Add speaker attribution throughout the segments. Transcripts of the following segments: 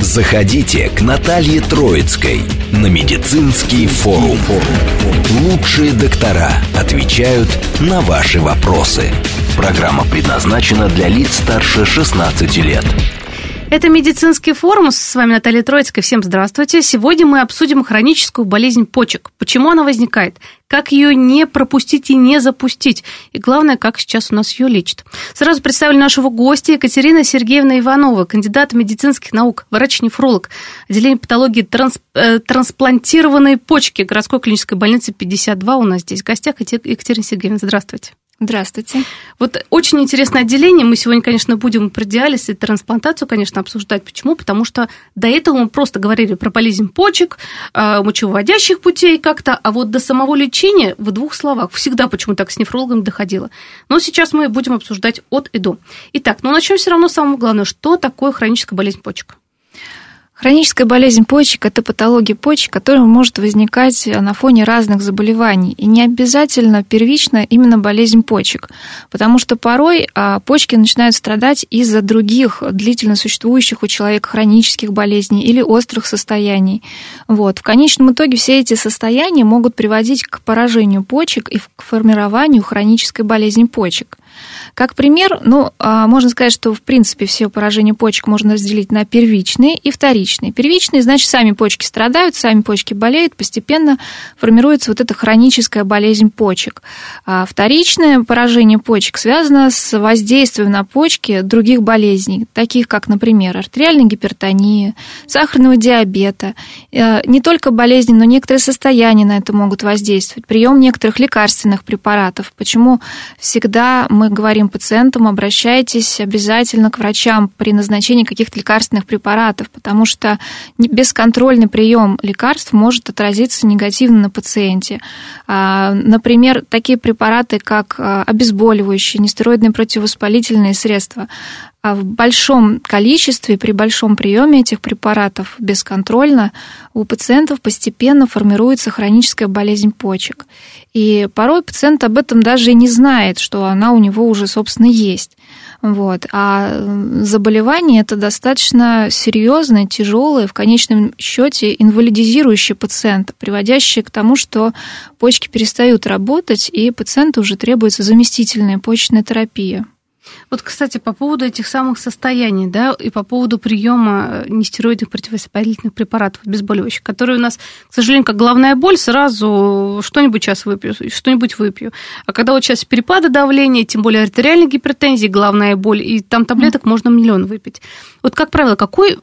Speaker 1: Заходите к Наталье Троицкой на медицинский форум. Лучшие доктора отвечают на ваши вопросы. Программа предназначена для лиц старше 16 лет.
Speaker 2: Это медицинский форум. С вами Наталья Троицкая. Всем здравствуйте. Сегодня мы обсудим хроническую болезнь почек. Почему она возникает? Как ее не пропустить и не запустить? И главное, как сейчас у нас ее лечат. Сразу представлю нашего гостя Екатерина Сергеевна Иванова, кандидат медицинских наук, врач-нефролог, отделение патологии транс, э, трансплантированной почки городской клинической больницы 52 у нас здесь в гостях. Екатерина Сергеевна, здравствуйте.
Speaker 3: Здравствуйте.
Speaker 2: Вот очень интересное отделение. Мы сегодня, конечно, будем про диализ и трансплантацию, конечно, обсуждать. Почему? Потому что до этого мы просто говорили про болезнь почек, э, мочевыводящих путей как-то, а вот до самого лечения в двух словах всегда почему так с нефрологом доходило. Но сейчас мы будем обсуждать от и до. Итак, ну начнем все равно с самого главного. Что такое хроническая болезнь почек?
Speaker 3: Хроническая болезнь почек – это патология почек, которая может возникать на фоне разных заболеваний. И не обязательно первично именно болезнь почек, потому что порой а, почки начинают страдать из-за других длительно существующих у человека хронических болезней или острых состояний. Вот. В конечном итоге все эти состояния могут приводить к поражению почек и к формированию хронической болезни почек. Как пример, ну, а, можно сказать, что, в принципе, все поражения почек можно разделить на первичные и вторичные. Первичные, значит, сами почки страдают, сами почки болеют, постепенно формируется вот эта хроническая болезнь почек. А вторичное поражение почек связано с воздействием на почки других болезней, таких как, например, артериальная гипертония, сахарного диабета. Э, не только болезни, но некоторые состояния на это могут воздействовать. Прием некоторых лекарственных препаратов. Почему всегда мы говорим пациентам, обращайтесь обязательно к врачам при назначении каких-то лекарственных препаратов, потому что бесконтрольный прием лекарств может отразиться негативно на пациенте. А, например, такие препараты, как а, обезболивающие, нестероидные противовоспалительные средства, а в большом количестве, при большом приеме этих препаратов бесконтрольно у пациентов постепенно формируется хроническая болезнь почек. И порой пациент об этом даже и не знает, что она у него уже, собственно, есть. Вот. А заболевание это достаточно серьезное, тяжелое, в конечном счете инвалидизирующее пациента, приводящее к тому, что почки перестают работать, и пациенту уже требуется заместительная почечная терапия.
Speaker 2: Вот, кстати, по поводу этих самых состояний, да, и по поводу приема э, нестероидных противовоспалительных препаратов, обезболивающих, которые у нас, к сожалению, как главная боль, сразу что-нибудь сейчас выпью, что-нибудь выпью. А когда вот сейчас перепады давления, тем более артериальной гипертензии, главная боль, и там таблеток mm. можно миллион выпить. Вот, как правило, какой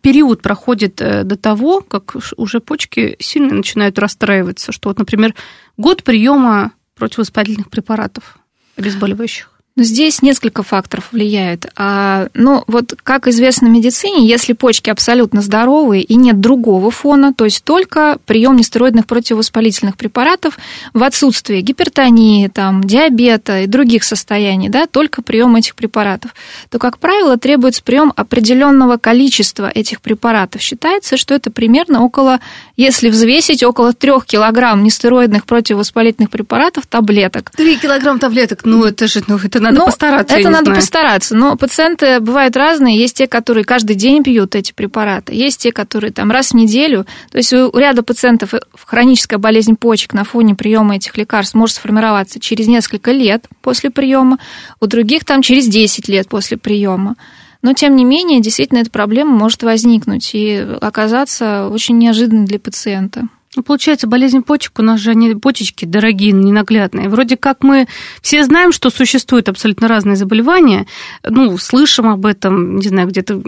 Speaker 2: период проходит э, до того, как уже почки сильно начинают расстраиваться, что вот, например, год приема противовоспалительных препаратов обезболивающих?
Speaker 3: Но здесь несколько факторов влияют. А, ну, вот как известно в медицине, если почки абсолютно здоровые и нет другого фона, то есть только прием нестероидных противовоспалительных препаратов в отсутствие гипертонии, там, диабета и других состояний, да, только прием этих препаратов, то, как правило, требуется прием определенного количества этих препаратов. Считается, что это примерно около, если взвесить, около 3 килограмм нестероидных противовоспалительных препаратов таблеток.
Speaker 2: 3 килограмм таблеток, ну это же, ну это надо
Speaker 3: ну,
Speaker 2: постараться.
Speaker 3: Это надо знаю. постараться. Но пациенты бывают разные. Есть те, которые каждый день пьют эти препараты. Есть те, которые там раз в неделю. То есть у ряда пациентов хроническая болезнь почек на фоне приема этих лекарств может сформироваться через несколько лет после приема. У других там через 10 лет после приема. Но, тем не менее, действительно, эта проблема может возникнуть и оказаться очень неожиданной для пациента.
Speaker 2: Ну, получается, болезнь почек, у нас же они почечки дорогие, ненаглядные. Вроде как мы все знаем, что существуют абсолютно разные заболевания, ну, слышим об этом, не знаю, где-то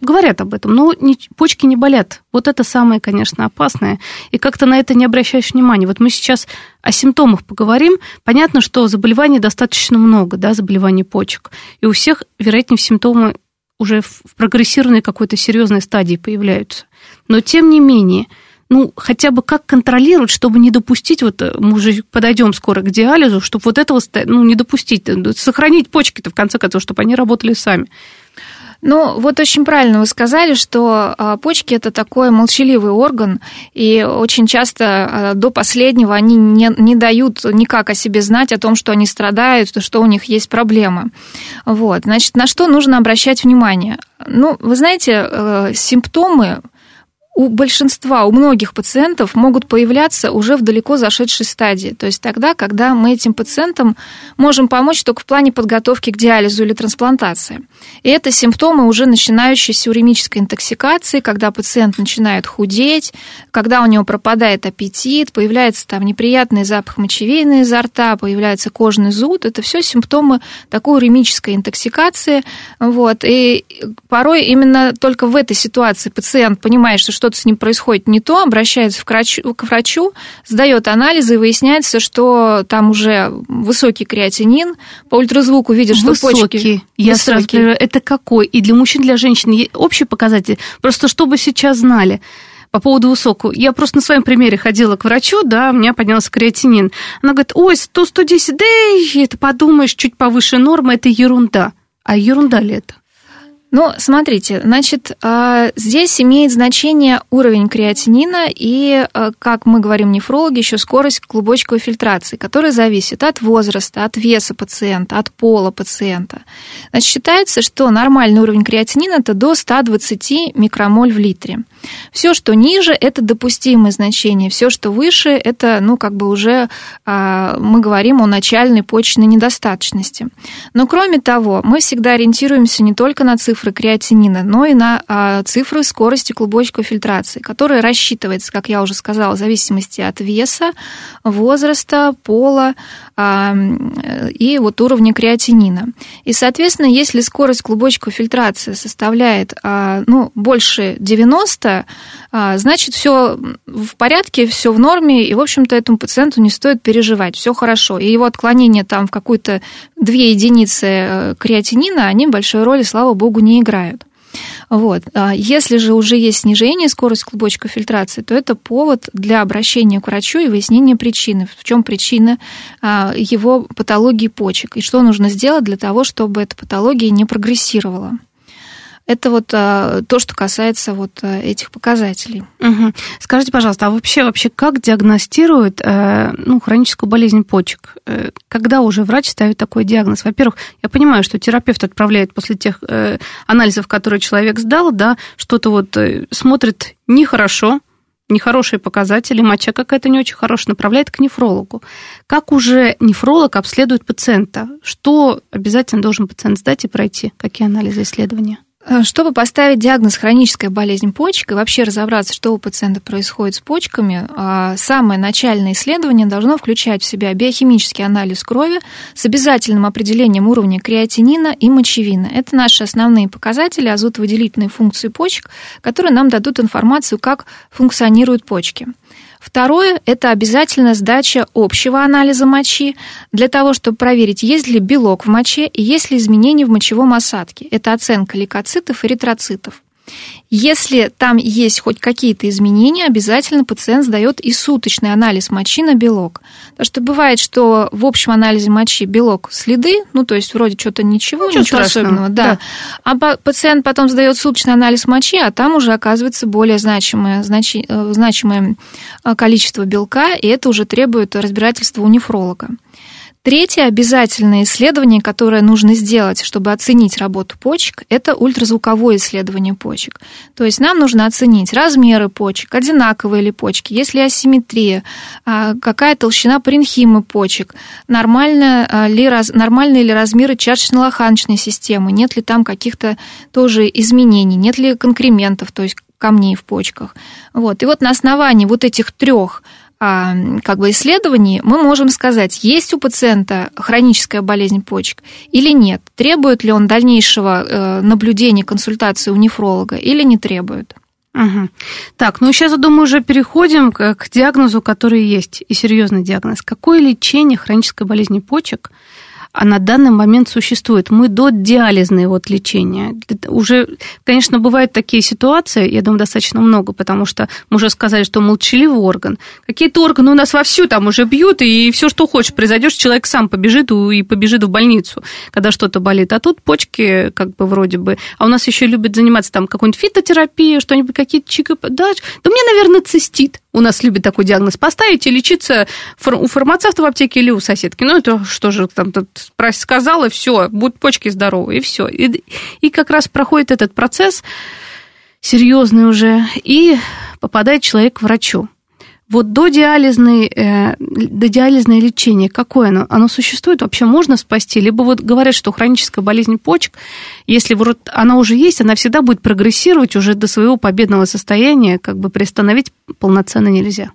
Speaker 2: говорят об этом, но не, почки не болят. Вот это самое, конечно, опасное. И как-то на это не обращаешь внимания. Вот мы сейчас о симптомах поговорим. Понятно, что заболеваний достаточно много, да, заболеваний почек. И у всех, вероятнее, симптомы уже в прогрессированной какой-то серьезной стадии появляются. Но, тем не менее, ну, хотя бы как контролировать, чтобы не допустить, вот э, мы уже подойдем скоро к диализу, чтобы вот этого, ну, не допустить, э, сохранить почки-то, в конце концов, чтобы они работали сами.
Speaker 3: Ну, вот очень правильно вы сказали, что а, почки это такой молчаливый орган, и очень часто а, до последнего они не, не дают никак о себе знать, о том, что они страдают, что у них есть проблемы. Вот. Значит, на что нужно обращать внимание? Ну, вы знаете, э, симптомы у большинства, у многих пациентов могут появляться уже в далеко зашедшей стадии. То есть тогда, когда мы этим пациентам можем помочь только в плане подготовки к диализу или трансплантации. И это симптомы уже начинающейся уремической интоксикации, когда пациент начинает худеть, когда у него пропадает аппетит, появляется там неприятный запах мочевины изо рта, появляется кожный зуд. Это все симптомы такой уремической интоксикации. Вот. И порой именно только в этой ситуации пациент понимает, что что-то с ним происходит не то, обращается к врачу, к врачу, сдает анализы, и выясняется, что там уже высокий креатинин, по ультразвуку видит, что
Speaker 2: высокий.
Speaker 3: почки...
Speaker 2: Я высокий. сразу это какой? И для мужчин, для женщин общий показатель? Просто чтобы сейчас знали по поводу высокого. Я просто на своем примере ходила к врачу, да, у меня поднялся креатинин. Она говорит, ой, 100-110, да, это подумаешь, чуть повыше нормы, это ерунда. А ерунда ли это?
Speaker 3: Ну, смотрите, значит, а, здесь имеет значение уровень креатинина и, а, как мы говорим нефрологи, еще скорость клубочковой фильтрации, которая зависит от возраста, от веса пациента, от пола пациента. Значит, считается, что нормальный уровень креатинина это до 120 микромоль в литре. Все, что ниже, это допустимое значение. Все, что выше, это, ну, как бы уже а, мы говорим о начальной почечной недостаточности. Но кроме того, мы всегда ориентируемся не только на цифры цифры креатинина, но и на а, цифры скорости клубочковой фильтрации, которая рассчитывается, как я уже сказала, в зависимости от веса, возраста, пола а, и вот уровня креатинина. И, соответственно, если скорость клубочковой фильтрации составляет а, ну, больше 90, значит, все в порядке, все в норме, и, в общем-то, этому пациенту не стоит переживать, все хорошо. И его отклонение там в какую-то две единицы э, креатинина, они большой роли, слава богу, не играют. Вот. А если же уже есть снижение скорости клубочка фильтрации, то это повод для обращения к врачу и выяснения причины. В чем причина а, его патологии почек и что нужно сделать для того, чтобы эта патология не прогрессировала. Это вот а, то, что касается вот а, этих показателей.
Speaker 2: Угу. Скажите, пожалуйста, а вообще, вообще как диагностируют э, ну, хроническую болезнь почек? Э, когда уже врач ставит такой диагноз? Во-первых, я понимаю, что терапевт отправляет после тех э, анализов, которые человек сдал, да, что-то вот смотрит нехорошо, нехорошие показатели, моча какая-то не очень хорошая, направляет к нефрологу. Как уже нефролог обследует пациента? Что обязательно должен пациент сдать и пройти? Какие анализы, исследования?
Speaker 3: Э, чтобы поставить диагноз хроническая болезнь почек и вообще разобраться, что у пациента происходит с почками, а, самое начальное исследование должно включать в себя биохимический анализ крови с обязательным определением уровня креатинина и мочевины. Это наши основные показатели азотовыделительной функции почек, которые нам дадут информацию, как функционируют почки. Второе – это обязательная сдача общего анализа мочи для того, чтобы проверить, есть ли белок в моче и есть ли изменения в мочевом осадке. Это оценка лейкоцитов и эритроцитов. Если там есть хоть какие-то изменения, обязательно пациент сдает и суточный анализ мочи на белок. Потому что бывает, что в общем анализе мочи белок следы, ну то есть вроде что-то ничего, ничего, ничего особенного, да. да. А пациент потом сдает суточный анализ мочи, а там уже оказывается более значимое, значи, э, значимое э, количество белка, и это уже требует разбирательства у нефролога. Третье обязательное исследование, которое нужно сделать, чтобы оценить работу почек, это ультразвуковое исследование почек. То есть нам нужно оценить размеры почек, одинаковые ли почки, есть ли асимметрия, а, какая толщина паренхимы почек, нормально а, нормальные ли размеры чашечно-лоханочной системы, нет ли там каких-то тоже изменений, нет ли конкрементов, то есть камней в почках. Вот. И вот на основании вот этих трех как бы исследований мы можем сказать, есть у пациента хроническая болезнь почек или нет, требует ли он дальнейшего э, наблюдения, консультации у нефролога или не требует.
Speaker 2: Угу. Так, ну сейчас, я думаю, уже переходим к, к диагнозу, который есть, и серьезный диагноз. Какое лечение хронической болезни почек а на данный момент существует. Мы до диализное вот лечения. Уже, конечно, бывают такие ситуации, я думаю, достаточно много, потому что мы уже сказали, что молчаливый орган. Какие-то органы у нас вовсю там уже бьют, и все, что хочешь, произойдешь, человек сам побежит и побежит в больницу, когда что-то болит. А тут почки как бы вроде бы. А у нас еще любят заниматься там какой-нибудь фитотерапией, что-нибудь, какие-то чика... Да, да мне, наверное, цистит. У нас любят такой диагноз поставить и лечиться у фармацевта в аптеке или у соседки. Ну, это что же там тут сказала, все, будут почки здоровы, и все. И, и как раз проходит этот процесс серьезный уже, и попадает человек к врачу. Вот додиализное, э, додиализное лечение, какое оно? Оно существует? Вообще можно спасти? Либо вот говорят, что хроническая болезнь почек, если вот она уже есть, она всегда будет прогрессировать уже до своего победного состояния, как бы приостановить полноценно нельзя.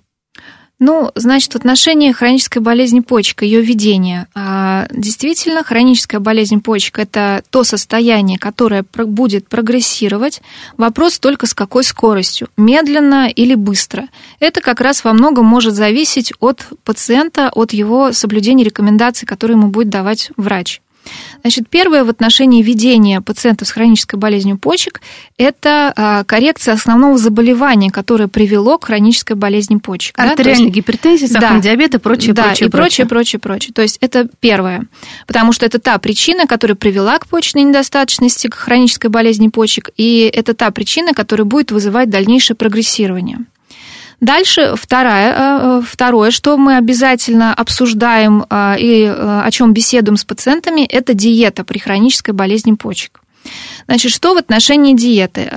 Speaker 3: Ну, значит, в отношении хронической болезни почек, ее ведения. А, действительно, хроническая болезнь почек – это то состояние, которое будет прогрессировать. Вопрос только с какой скоростью, медленно или быстро. Это как раз во многом может зависеть от пациента, от его соблюдения рекомендаций, которые ему будет давать врач. Значит, первое в отношении ведения пациентов с хронической болезнью почек – это а, коррекция основного заболевания, которое привело к хронической болезни почек.
Speaker 2: Артериальная да? гипертензия, сахарный да, диабет и прочее,
Speaker 3: да,
Speaker 2: прочее,
Speaker 3: и прочее, прочее, прочее. То есть это первое, потому что это та причина, которая привела к почечной недостаточности, к хронической болезни почек, и это та причина, которая будет вызывать дальнейшее прогрессирование. Дальше второе, э, второе, что мы обязательно обсуждаем э, и э, о чем беседуем с пациентами, это диета при хронической болезни почек. Значит, что в отношении диеты?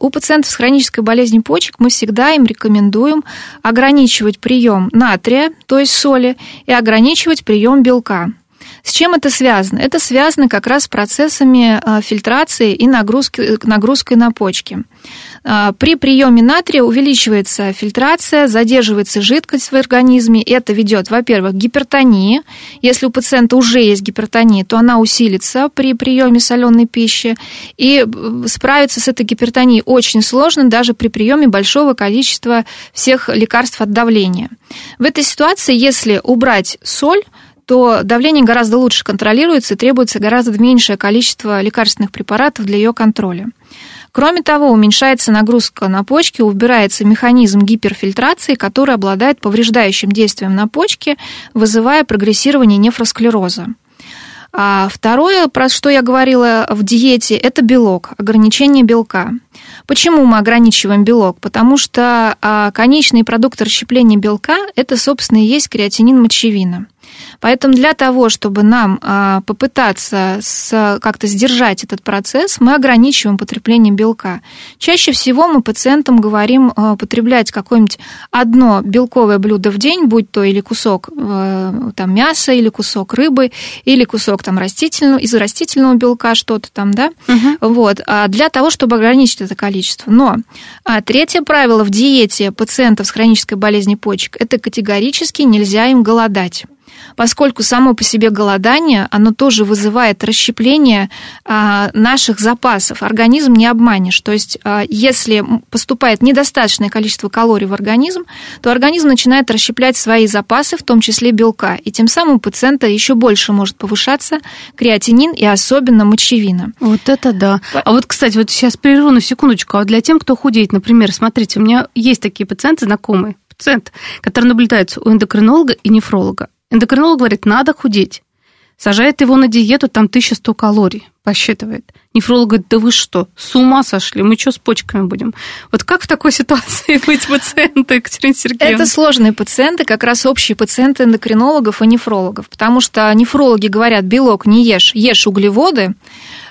Speaker 3: У пациентов с хронической болезнью почек мы всегда им рекомендуем ограничивать прием натрия, то есть соли, и ограничивать прием белка. С чем это связано? Это связано как раз с процессами фильтрации и нагрузки, нагрузкой на почки. А, при приеме натрия увеличивается фильтрация, задерживается жидкость в организме. Это ведет, во-первых, к гипертонии. Если у пациента уже есть гипертония, то она усилится при приеме соленой пищи. И справиться с этой гипертонией очень сложно даже при приеме большого количества всех лекарств от давления. В этой ситуации, если убрать соль, то давление гораздо лучше контролируется и требуется гораздо меньшее количество лекарственных препаратов для ее контроля. Кроме того, уменьшается нагрузка на почки, убирается механизм гиперфильтрации, который обладает повреждающим действием на почки, вызывая прогрессирование нефросклероза. А второе, про что я говорила в диете, это белок, ограничение белка. Почему мы ограничиваем белок? Потому что а, конечный продукт расщепления белка – это, собственно, и есть креатинин мочевина. Поэтому для того, чтобы нам а, попытаться как-то сдержать этот процесс, мы ограничиваем потребление белка. Чаще всего мы пациентам говорим а, потреблять какое-нибудь одно белковое блюдо в день, будь то или кусок э, там, мяса, или кусок рыбы, или кусок там, растительного, из растительного белка что-то там, да, угу. вот, а для того, чтобы ограничить это количество. Но третье правило в диете пациентов с хронической болезнью почек – это категорически нельзя им голодать поскольку само по себе голодание, оно тоже вызывает расщепление а, наших запасов. Организм не обманешь. То есть, а, если поступает недостаточное количество калорий в организм, то организм начинает расщеплять свои запасы, в том числе белка. И тем самым у пациента еще больше может повышаться креатинин и особенно мочевина.
Speaker 2: Вот это да. А вот, кстати, вот сейчас прерву на секундочку. А для тем, кто худеет, например, смотрите, у меня есть такие пациенты знакомые, пациент, который наблюдается у эндокринолога и нефролога. Эндокринолог говорит, надо худеть. Сажает его на диету, там 1100 калорий, посчитывает. Нефролог говорит, да вы что, с ума сошли, мы что с почками будем? Вот как в такой ситуации быть пациенты, Екатерина Сергеевна?
Speaker 3: Это сложные пациенты, как раз общие пациенты эндокринологов и нефрологов, потому что нефрологи говорят, белок не ешь, ешь углеводы,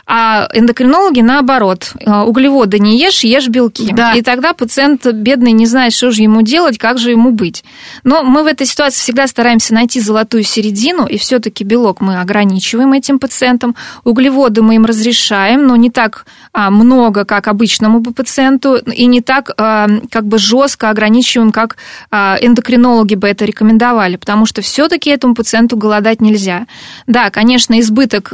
Speaker 3: а эндокринологи наоборот, э, углеводы не ешь, ешь белки. Да. И тогда пациент бедный не знает, что же ему делать, как же ему быть. Но мы в этой ситуации всегда стараемся найти золотую середину, и все-таки белок мы ограничиваем этим пациентам, углеводы мы им разрешаем, но не так а, много, как обычному пациенту, и не так а, как бы жестко ограничиваем, как а, эндокринологи бы это рекомендовали, потому что все-таки этому пациенту голодать нельзя. Да, конечно, избыток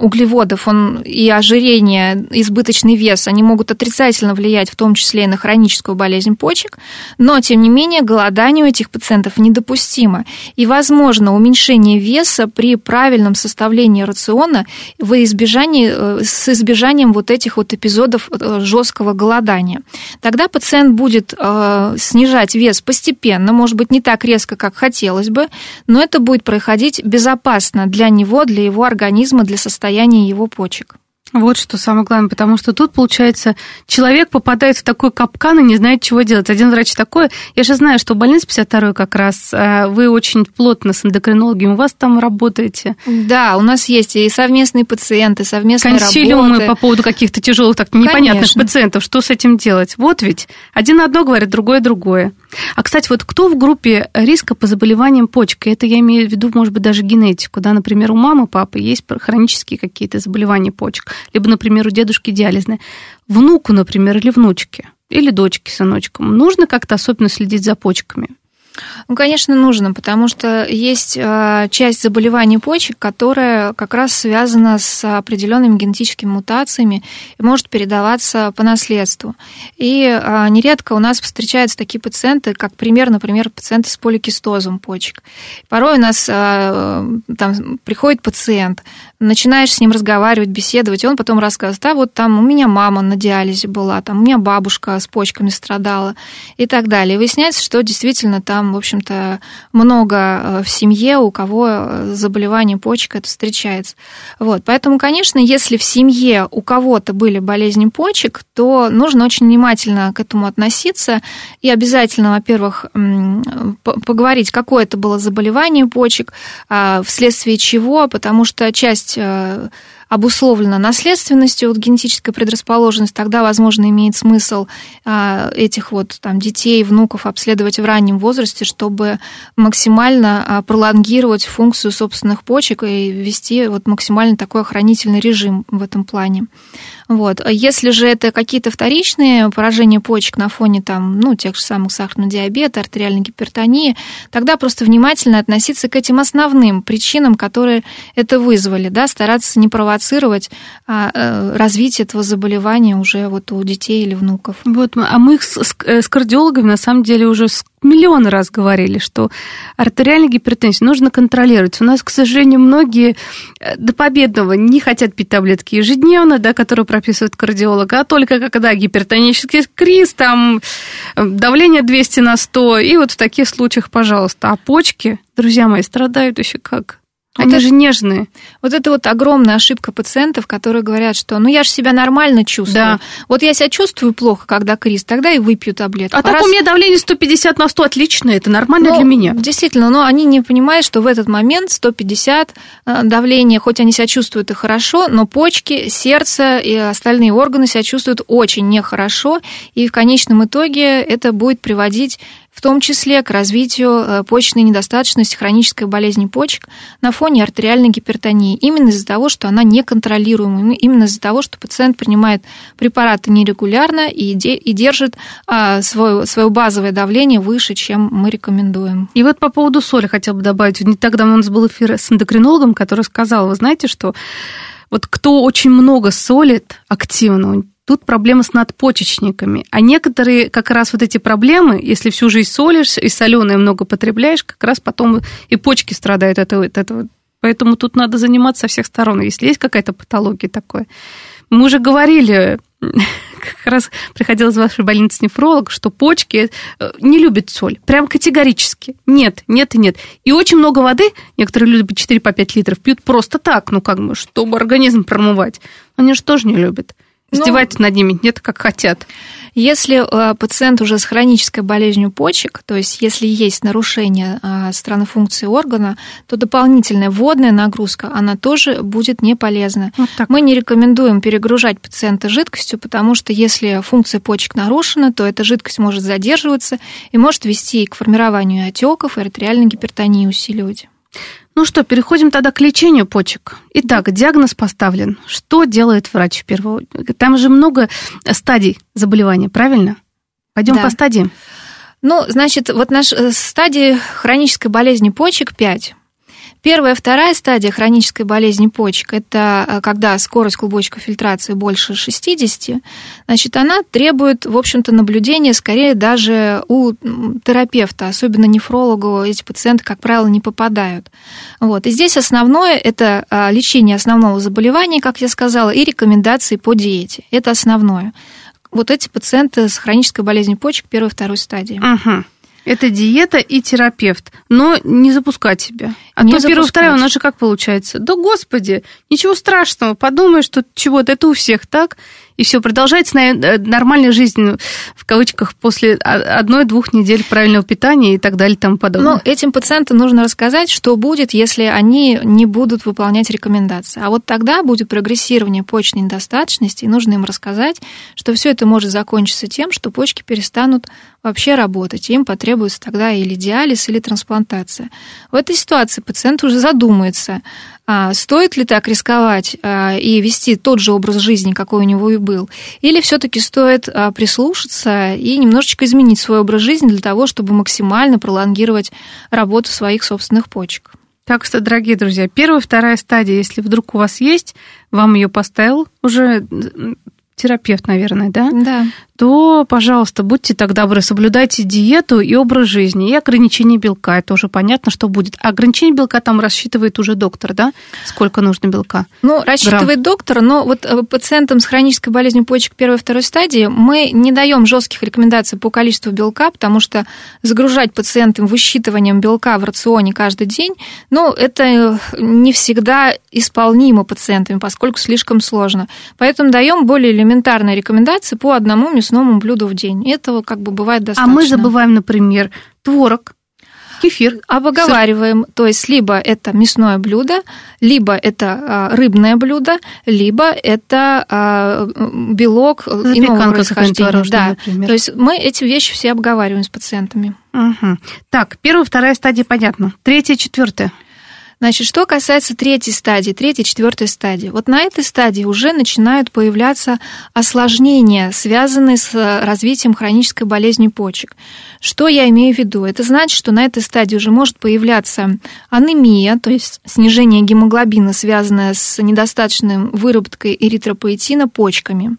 Speaker 3: углеводов, он и ожирение, избыточный вес, они могут отрицательно влиять в том числе и на хроническую болезнь почек, но, тем не менее, голодание у этих пациентов недопустимо. И, возможно, уменьшение веса при правильном составлении рациона в избежании, э, с избежанием вот этих вот эпизодов э, жесткого голодания. Тогда пациент будет э, снижать вес постепенно, может быть, не так резко, как хотелось бы, но это будет происходить безопасно для него, для его организма, для состояния его почек.
Speaker 2: Вот что самое главное, потому что тут, получается, человек попадает в такой капкан и не знает, чего делать. Один врач такой, я же знаю, что в больнице 52 как раз э, вы очень плотно с эндокринологами, у вас там работаете.
Speaker 3: Да, у нас есть и совместные пациенты, совместные
Speaker 2: Консилиумы
Speaker 3: работы.
Speaker 2: по поводу каких-то тяжелых, так непонятных Конечно. пациентов. Что с этим делать? Вот ведь один одно говорит, другое другое. А, кстати, вот кто в группе риска по заболеваниям почки? Это я имею в виду, может быть, даже генетику, да, например, у мамы, папы есть хронические какие-то заболевания почек либо, например, у дедушки диализная. Внуку, например, или внучке, или дочке, сыночкам, нужно как-то особенно следить за почками?
Speaker 3: Ну, конечно, нужно, потому что есть э, часть заболеваний почек, которая как раз связана с определенными генетическими мутациями и может передаваться по наследству. И э, нередко у нас встречаются такие пациенты, как пример, например, пациенты с поликистозом почек. Порой у нас э, там приходит пациент, начинаешь с ним разговаривать, беседовать, и он потом рассказывает, а вот там у меня мама на диализе была, там у меня бабушка с почками страдала и так далее. И выясняется, что действительно там, в общем-то, много э, в семье, у кого э, заболевание почек это встречается. Вот. Поэтому, конечно, если в семье у кого-то были болезни почек, то нужно очень внимательно к этому относиться и обязательно, во-первых, поговорить, какое это было заболевание почек, а, вследствие чего, потому что часть есть э, обусловлена наследственностью, вот генетическая предрасположенность, тогда, возможно, имеет смысл а, этих вот там детей, внуков обследовать в раннем возрасте, чтобы максимально а, пролонгировать функцию собственных почек и ввести вот максимально такой охранительный режим в этом плане. Вот. Если же это какие-то вторичные поражения почек на фоне там, ну, тех же самых сахарного диабета, артериальной гипертонии, тогда просто внимательно относиться к этим основным причинам, которые это вызвали, да, стараться не проводить провоцировать а, э, развитие этого заболевания уже вот у детей или внуков.
Speaker 2: Вот, а мы с, э, с кардиологами на самом деле уже миллион раз говорили, что артериальная гипертензия нужно контролировать. У нас, к сожалению, многие э, до победного не хотят пить таблетки ежедневно, да, которые прописывает кардиолог, а только когда гипертонический криз, там давление 200 на 100, и вот в таких случаях, пожалуйста. А почки, друзья мои, страдают еще как. Они вот же это, нежные.
Speaker 3: Вот это вот огромная ошибка пациентов, которые говорят, что ну я же себя нормально чувствую. Да. Вот я себя чувствую плохо, когда криз, тогда и выпью таблетку.
Speaker 2: А, а так раз... у меня давление 150 на 100, отлично, это нормально ну, для меня.
Speaker 3: Действительно, но они не понимают, что в этот момент 150 э, давление, хоть они себя чувствуют и хорошо, но почки, сердце и остальные органы себя чувствуют очень нехорошо, и в конечном итоге это будет приводить в том числе к развитию э, почечной недостаточности, хронической болезни почек на фоне артериальной гипертонии. Именно из-за того, что она неконтролируема, именно из-за того, что пациент принимает препараты нерегулярно и, и держит а, свое, свое базовое давление выше, чем мы рекомендуем.
Speaker 2: И вот по поводу соли хотел бы добавить. Не так давно у нас был эфир с эндокринологом, который сказал, вы знаете, что вот кто очень много солит активно, Тут проблема с надпочечниками. А некоторые как раз вот эти проблемы, если всю жизнь солишь и соленое много потребляешь, как раз потом и почки страдают от этого. Поэтому тут надо заниматься со всех сторон. Если есть какая-то патология такое. Мы уже говорили, как раз приходил из вашей больницы нефролог, что почки э, не любят соль. Прям категорически. Нет, нет и нет. И очень много воды, некоторые люди по 4-5 по литров пьют просто так, ну как бы, чтобы организм промывать. Они же тоже не любят. Издеваются ну, над ними, нет, как хотят.
Speaker 3: Если э, пациент уже с хронической болезнью почек, то есть если есть нарушение э, стороны функции органа, то дополнительная водная нагрузка, она тоже будет не полезна. Вот Мы не рекомендуем перегружать пациента жидкостью, потому что если функция почек нарушена, то эта жидкость может задерживаться и может вести к формированию отеков и артериальной гипертонии усиливать.
Speaker 2: Ну что, переходим тогда к лечению почек. Итак, диагноз поставлен. Что делает врач в первую очередь? Там же много стадий заболевания, правильно? Пойдем да. по стадиям.
Speaker 3: Ну, значит, вот наш э, стадии хронической болезни почек 5. Первая, вторая стадия хронической болезни почек – это э, когда скорость клубочка фильтрации больше 60, значит, она требует, в общем-то, наблюдения скорее даже у терапевта, особенно нефрологу эти пациенты, как правило, не попадают. Вот. И здесь основное – это а, лечение основного заболевания, как я сказала, и рекомендации по диете. Это основное. Вот эти пациенты с хронической болезнью почек первой и второй стадии.
Speaker 2: Угу. Это диета и терапевт, но не запускать себя. А не то первая, вторая, у нас же как получается? Да господи, ничего страшного, подумай, что чего-то, это у всех так и все, продолжается э, нормальная жизнь, ну, в кавычках, после одной-двух недель правильного питания и так далее и тому подобное.
Speaker 3: Ну, этим пациентам нужно рассказать, что будет, если они не будут выполнять рекомендации. А вот тогда будет прогрессирование почечной недостаточности, и нужно им рассказать, что все это может закончиться тем, что почки перестанут вообще работать, им потребуется тогда или диализ, или трансплантация. В этой ситуации пациент уже задумается, стоит ли так рисковать а, и вести тот же образ жизни, какой у него и был, или все-таки стоит а, прислушаться и немножечко изменить свой образ жизни для того, чтобы максимально пролонгировать работу своих собственных почек.
Speaker 2: Так что, дорогие друзья, первая, вторая стадия, если вдруг у вас есть, вам ее поставил уже терапевт, наверное, да?
Speaker 3: Да
Speaker 2: то, пожалуйста, будьте так добры, соблюдайте диету и образ жизни, и ограничение белка. Это уже понятно, что будет. А ограничение белка там рассчитывает уже доктор, да? Сколько нужно белка?
Speaker 3: Ну, рассчитывает Грамм. доктор, но вот э, пациентам с хронической болезнью почек первой и второй стадии мы не даем жестких рекомендаций по количеству белка, потому что загружать пациентам высчитыванием белка в рационе каждый день, ну, это э, не всегда исполнимо пациентами, поскольку слишком сложно. Поэтому даем более элементарные рекомендации по одному мясному блюду в день. Этого как бы бывает достаточно.
Speaker 2: А мы забываем, например, творог, кефир.
Speaker 3: Обговариваем, сыр. то есть либо это мясное блюдо, либо это а, рыбное блюдо, либо это а, белок иного происхождения. Да. Например. То есть мы эти вещи все обговариваем с пациентами.
Speaker 2: Угу. Так, первая, вторая стадия понятно. Третья, четвертая.
Speaker 3: Значит, что касается третьей стадии, третьей, четвертой стадии, вот на этой стадии уже начинают появляться осложнения, связанные с э, развитием хронической болезни почек. Что я имею в виду? Это значит, что на этой стадии уже может появляться анемия, то есть снижение гемоглобина, связанное с недостаточной выработкой эритропоэтина почками.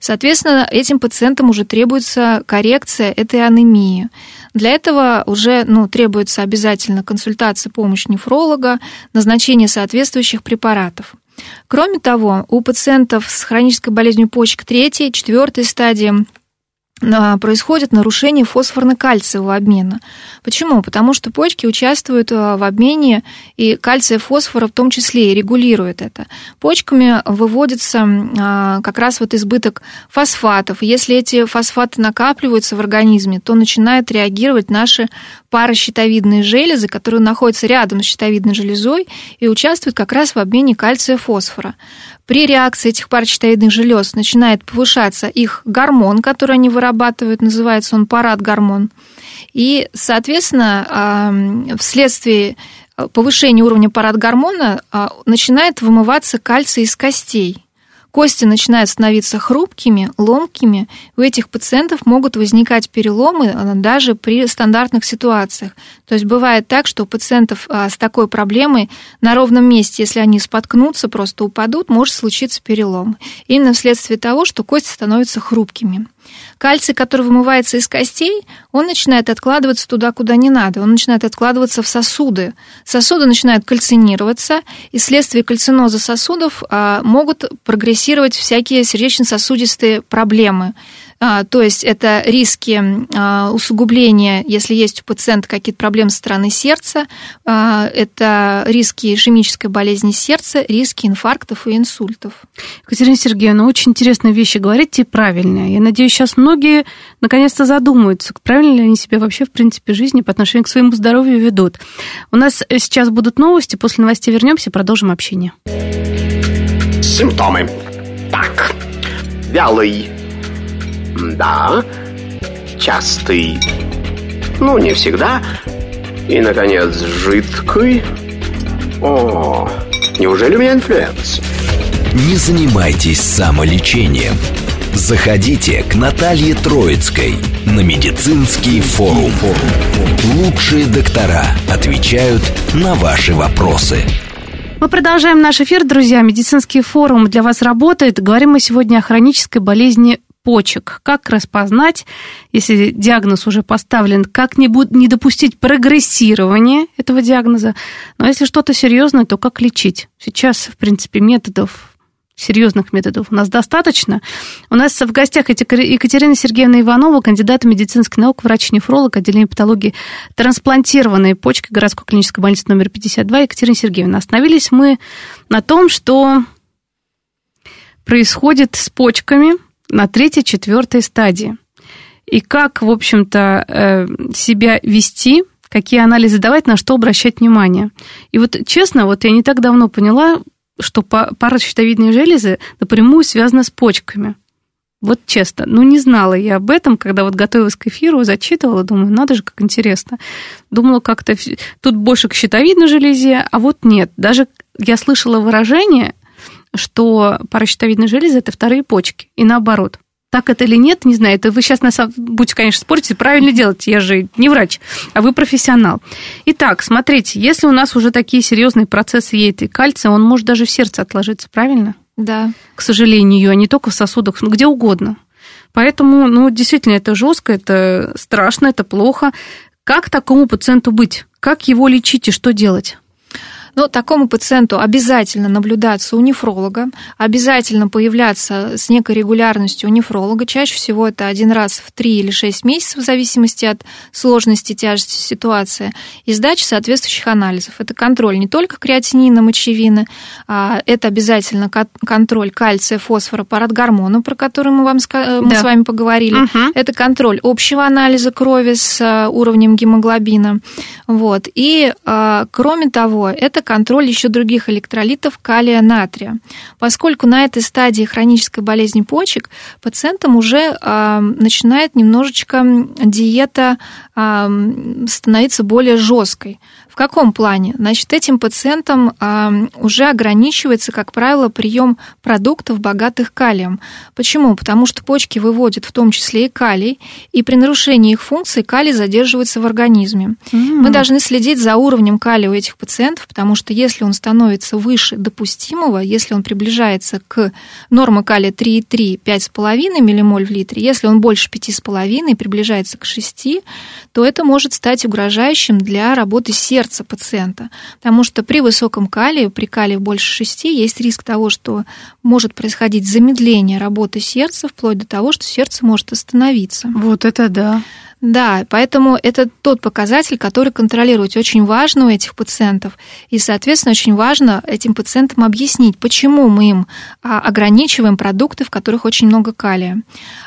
Speaker 3: Соответственно, этим пациентам уже требуется коррекция этой анемии. Для этого уже ну, требуется обязательно консультация, помощь нефролога, назначение соответствующих препаратов. Кроме того, у пациентов с хронической болезнью почек третьей, четвертой стадии происходит нарушение фосфорно-кальциевого обмена. Почему? Потому что почки участвуют а, в обмене и кальция фосфора в том числе и регулируют это. Почками выводится а, как раз вот избыток фосфатов. Если эти фосфаты накапливаются в организме, то начинают реагировать наши паращитовидные железы, которые находятся рядом с щитовидной железой и участвуют как раз в обмене кальция-фосфора. При реакции этих паращитовидных желез начинает повышаться их гормон, который они вырабатывают, называется он парад-гормон. И, соответственно, вследствие повышения уровня парад-гормона начинает вымываться кальций из костей – Кости начинают становиться хрупкими, ломкими. У этих пациентов могут возникать переломы э, даже при стандартных ситуациях. То есть бывает так, что у пациентов а, с такой проблемой на ровном месте, если они споткнутся, просто упадут, может случиться перелом. Именно вследствие того, что кости становятся хрупкими. Кальций, который вымывается из костей, он начинает откладываться туда, куда не надо. Он начинает откладываться в сосуды. Сосуды начинают кальцинироваться, и вследствие кальциноза сосудов а, могут прогрессировать всякие сердечно-сосудистые проблемы. А, то есть это риски а, усугубления, если есть у пациента какие-то проблемы со стороны сердца, а, это риски ишемической болезни сердца, риски инфарктов и инсультов.
Speaker 2: Екатерина Сергеевна, очень интересные вещи говорите и правильные. Я надеюсь, сейчас многие наконец-то задумаются, правильно ли они себя вообще в принципе жизни по отношению к своему здоровью ведут. У нас сейчас будут новости, после новостей вернемся, продолжим общение.
Speaker 4: Симптомы. Так, вялый да. Частый. Ну, не всегда. И, наконец, жидкий. О, неужели у меня инфлюэнца?
Speaker 1: Не занимайтесь самолечением. Заходите к Наталье Троицкой на медицинский форум. Лучшие доктора отвечают на ваши вопросы.
Speaker 2: Мы продолжаем наш эфир, друзья. Медицинский форум для вас работает. Говорим мы сегодня о хронической болезни почек. Как распознать, если диагноз уже поставлен, как не, буд- не допустить прогрессирования этого диагноза. Но если что-то серьезное, то как лечить? Сейчас, в принципе, методов серьезных методов у нас достаточно. У нас в гостях Екатерина Сергеевна Иванова, кандидат медицинских наук, врач-нефролог, отделение патологии трансплантированной почки городской клинической больницы номер 52. Екатерина Сергеевна, остановились мы на том, что происходит с почками на третьей, четвертой стадии. И как, в общем-то, э, себя вести, какие анализы давать, на что обращать внимание. И вот честно, вот я не так давно поняла, что паращитовидные железы напрямую связаны с почками. Вот честно, ну не знала я об этом, когда вот готовилась к эфиру, зачитывала, думаю, надо же, как интересно. Думала, как-то тут больше к щитовидной железе, а вот нет. Даже я слышала выражение, что паращитовидные железы – это вторые почки, и наоборот – так это или нет, не знаю. Это вы сейчас, на самом... будете, конечно, спорите, правильно делать. Я же не врач, а вы профессионал. Итак, смотрите, если у нас уже такие серьезные процессы есть, и кальция, он может даже в сердце отложиться, правильно?
Speaker 3: Да.
Speaker 2: К сожалению, а не только в сосудах, но где угодно. Поэтому, ну, действительно, это жестко, это страшно, это плохо. Как такому пациенту быть? Как его лечить и что делать?
Speaker 3: Но такому пациенту обязательно наблюдаться у нефролога, обязательно появляться с некой регулярностью у нефролога. Чаще всего это один раз в 3 или 6 месяцев, в зависимости от сложности, тяжести ситуации, и сдача соответствующих анализов. Это контроль не только креатинина, мочевины, а это обязательно контроль кальция, фосфора, парадгормона, про который мы, вам, мы да. с вами поговорили. Угу. Это контроль общего анализа крови с э, уровнем гемоглобина. Вот. И, а, кроме того, это контроль еще других электролитов калия, натрия. Поскольку на этой стадии хронической болезни почек пациентам уже э, начинает немножечко диета э, становиться более жесткой. В каком плане? Значит, этим пациентам уже ограничивается, как правило, прием продуктов, богатых калием. Почему? Потому что почки выводят в том числе и калий, и при нарушении их функций калий задерживается в организме. Mm. Мы должны следить за уровнем калия у этих пациентов, потому что если он становится выше допустимого, если он приближается к норме калия 3,3, 5,5 миллимоль в литре, если он больше 5,5 и приближается к 6, то это может стать угрожающим для работы сердца сердца пациента, потому что при высоком калии, при калии больше 6, есть риск того, что может происходить замедление работы сердца, вплоть до того, что сердце может остановиться.
Speaker 2: Вот это да.
Speaker 3: Да, поэтому это тот показатель, который контролировать очень важно у этих пациентов. И, соответственно, очень важно этим пациентам объяснить, почему мы им а, ограничиваем продукты, в которых очень много калия.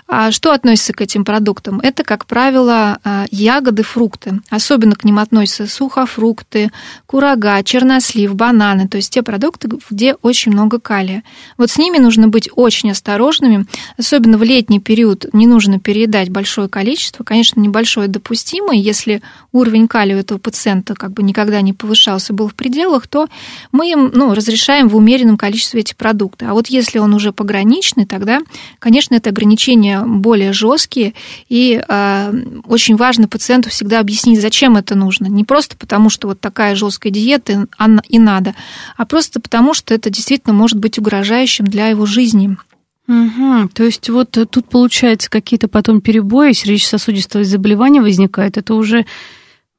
Speaker 3: А что относится к этим продуктам? Это, как правило, а, ягоды, фрукты. Особенно к ним относятся сухофрукты, курага, чернослив, бананы. То есть те продукты, где очень много калия. Вот с ними нужно быть очень осторожными. Особенно в летний период не нужно переедать большое количество. Конечно, небольшое допустимо, если уровень калия у этого пациента как бы никогда не повышался, был в пределах, то мы им ну, разрешаем в умеренном количестве эти продукты. А вот если он уже пограничный, тогда, конечно, это ограничения более жесткие, и э, очень важно пациенту всегда объяснить, зачем это нужно. Не просто потому, что вот такая жесткая диета и надо, а просто потому, что это действительно может быть угрожающим для его жизни.
Speaker 2: Угу. То есть вот тут получается какие-то потом перебои, сердечно-сосудистые заболевания возникают. Это уже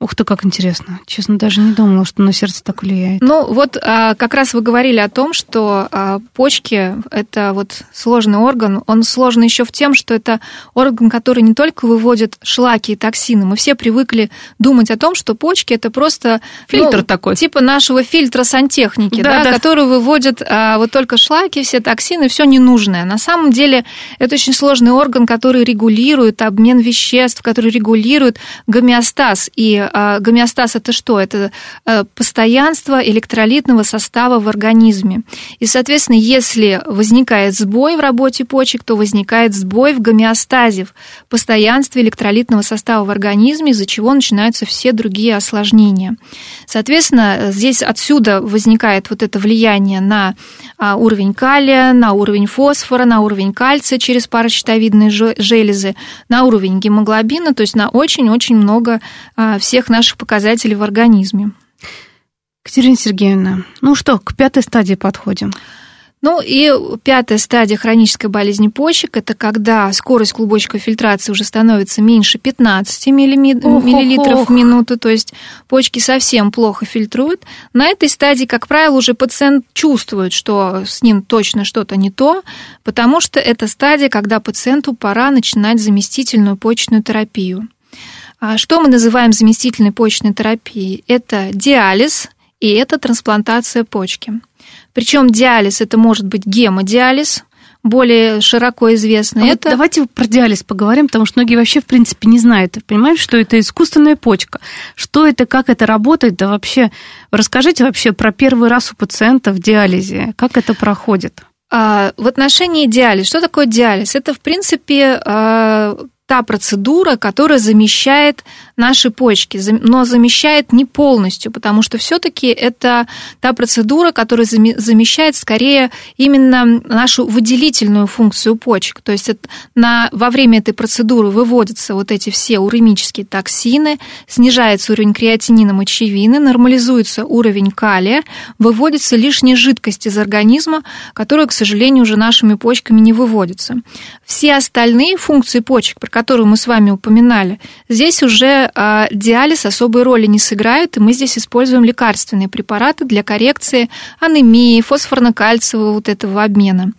Speaker 2: Ух ты, как интересно. Честно, даже не думала, что на сердце так влияет.
Speaker 3: Ну, вот а, как раз вы говорили о том, что а, почки – это вот сложный орган. Он сложный еще в тем, что это орган, который не только выводит шлаки и токсины. Мы все привыкли думать о том, что почки – это просто…
Speaker 2: Фильтр ну, такой.
Speaker 3: Типа нашего фильтра сантехники, да, да, да. который выводит а, вот только шлаки, все токсины, все ненужное. На самом деле это очень сложный орган, который регулирует обмен веществ, который регулирует гомеостаз и а, гомеостаз это что? Это э, постоянство электролитного состава в организме. И, соответственно, если возникает сбой в работе почек, то возникает сбой в гомеостазе, в постоянстве электролитного состава в организме, из-за чего начинаются все другие осложнения. Соответственно, здесь отсюда возникает вот это влияние на а, уровень калия, на уровень фосфора, на уровень кальция через паращитовидные железы, на уровень гемоглобина, то есть на очень-очень много а, всех наших показателей в организме.
Speaker 2: Катерина Сергеевна, ну что, к пятой стадии подходим.
Speaker 3: Ну и пятая стадия хронической болезни почек – это когда скорость клубочковой фильтрации уже становится меньше 15 миллилитров в минуту, то есть почки совсем плохо фильтруют. На этой стадии, как правило, уже пациент чувствует, что с ним точно что-то не то, потому что это стадия, когда пациенту пора начинать заместительную почечную терапию. А что мы называем заместительной почечной терапией? Это диализ и это трансплантация почки. Причем диализ это может быть гемодиализ, более широко известный. А
Speaker 2: это... вот давайте про диализ поговорим, потому что многие вообще, в принципе, не знают. Понимаете, что это искусственная почка? Что это, как это работает? Да вообще, расскажите вообще про первый раз у пациента в диализе. Как это проходит?
Speaker 3: А, в отношении диализа, что такое диализ? Это, в принципе, а, та процедура, которая замещает наши почки, но замещает не полностью, потому что все-таки это та процедура, которая замещает скорее именно нашу выделительную функцию почек. То есть на, во время этой процедуры выводятся вот эти все уремические токсины, снижается уровень креатинина мочевины, нормализуется уровень калия, выводится лишняя жидкость из организма, которая, к сожалению, уже нашими почками не выводится. Все остальные функции почек, про которую мы с вами упоминали, здесь уже а, диализ особой роли не сыграет, и мы здесь используем лекарственные препараты для коррекции анемии, фосфорно-кальциевого вот этого обмена.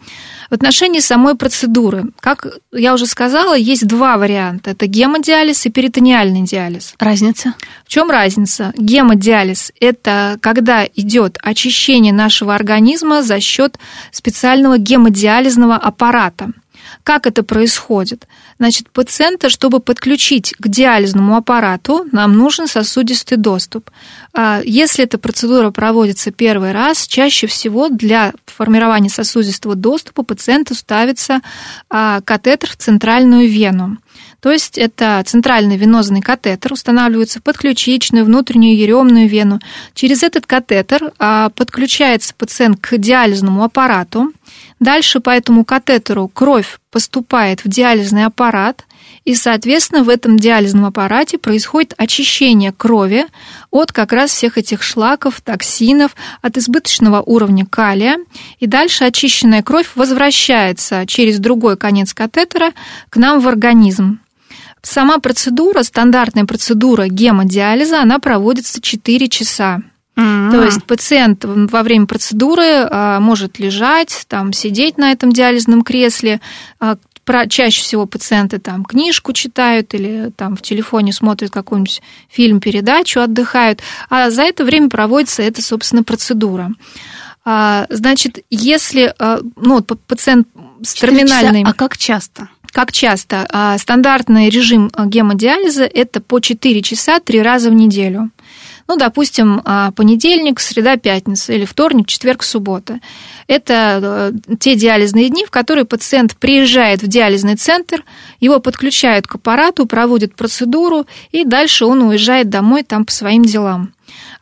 Speaker 3: В отношении самой процедуры, как я уже сказала, есть два варианта. Это гемодиализ и перитониальный диализ.
Speaker 2: Разница?
Speaker 3: В чем разница? Гемодиализ – это когда идет очищение нашего организма за счет специального гемодиализного аппарата – как это происходит? Значит, пациента, чтобы подключить к диализному аппарату, нам нужен сосудистый доступ. А если эта процедура проводится первый раз, чаще всего для формирования сосудистого доступа пациенту ставится а, катетер в центральную вену. То есть это центральный венозный катетер, устанавливается под ключичную, внутреннюю еремную вену. Через этот катетер а, подключается пациент к диализному аппарату. Дальше по этому катетеру кровь поступает в диализный аппарат, и, соответственно, в этом диализном аппарате происходит очищение крови от как раз всех этих шлаков, токсинов, от избыточного уровня калия. И дальше очищенная кровь возвращается через другой конец катетера к нам в организм. Сама процедура, стандартная процедура гемодиализа, она проводится 4 часа. Mm-hmm. То есть пациент во время процедуры а, может лежать, там, сидеть на этом диализном кресле. А, про, чаще всего пациенты там книжку читают или там в телефоне смотрят какой-нибудь фильм, передачу, отдыхают. А за это время проводится эта, собственно, процедура. А, значит, если ну, пациент с терминальной...
Speaker 2: Часа, а как часто?
Speaker 3: Как часто? Стандартный режим гемодиализа – это по 4 часа 3 раза в неделю ну, допустим, а, понедельник, среда, пятница или вторник, четверг, суббота. Это э, те диализные дни, в которые пациент приезжает в диализный центр, его подключают к аппарату, проводят процедуру, и дальше он уезжает домой там по своим делам.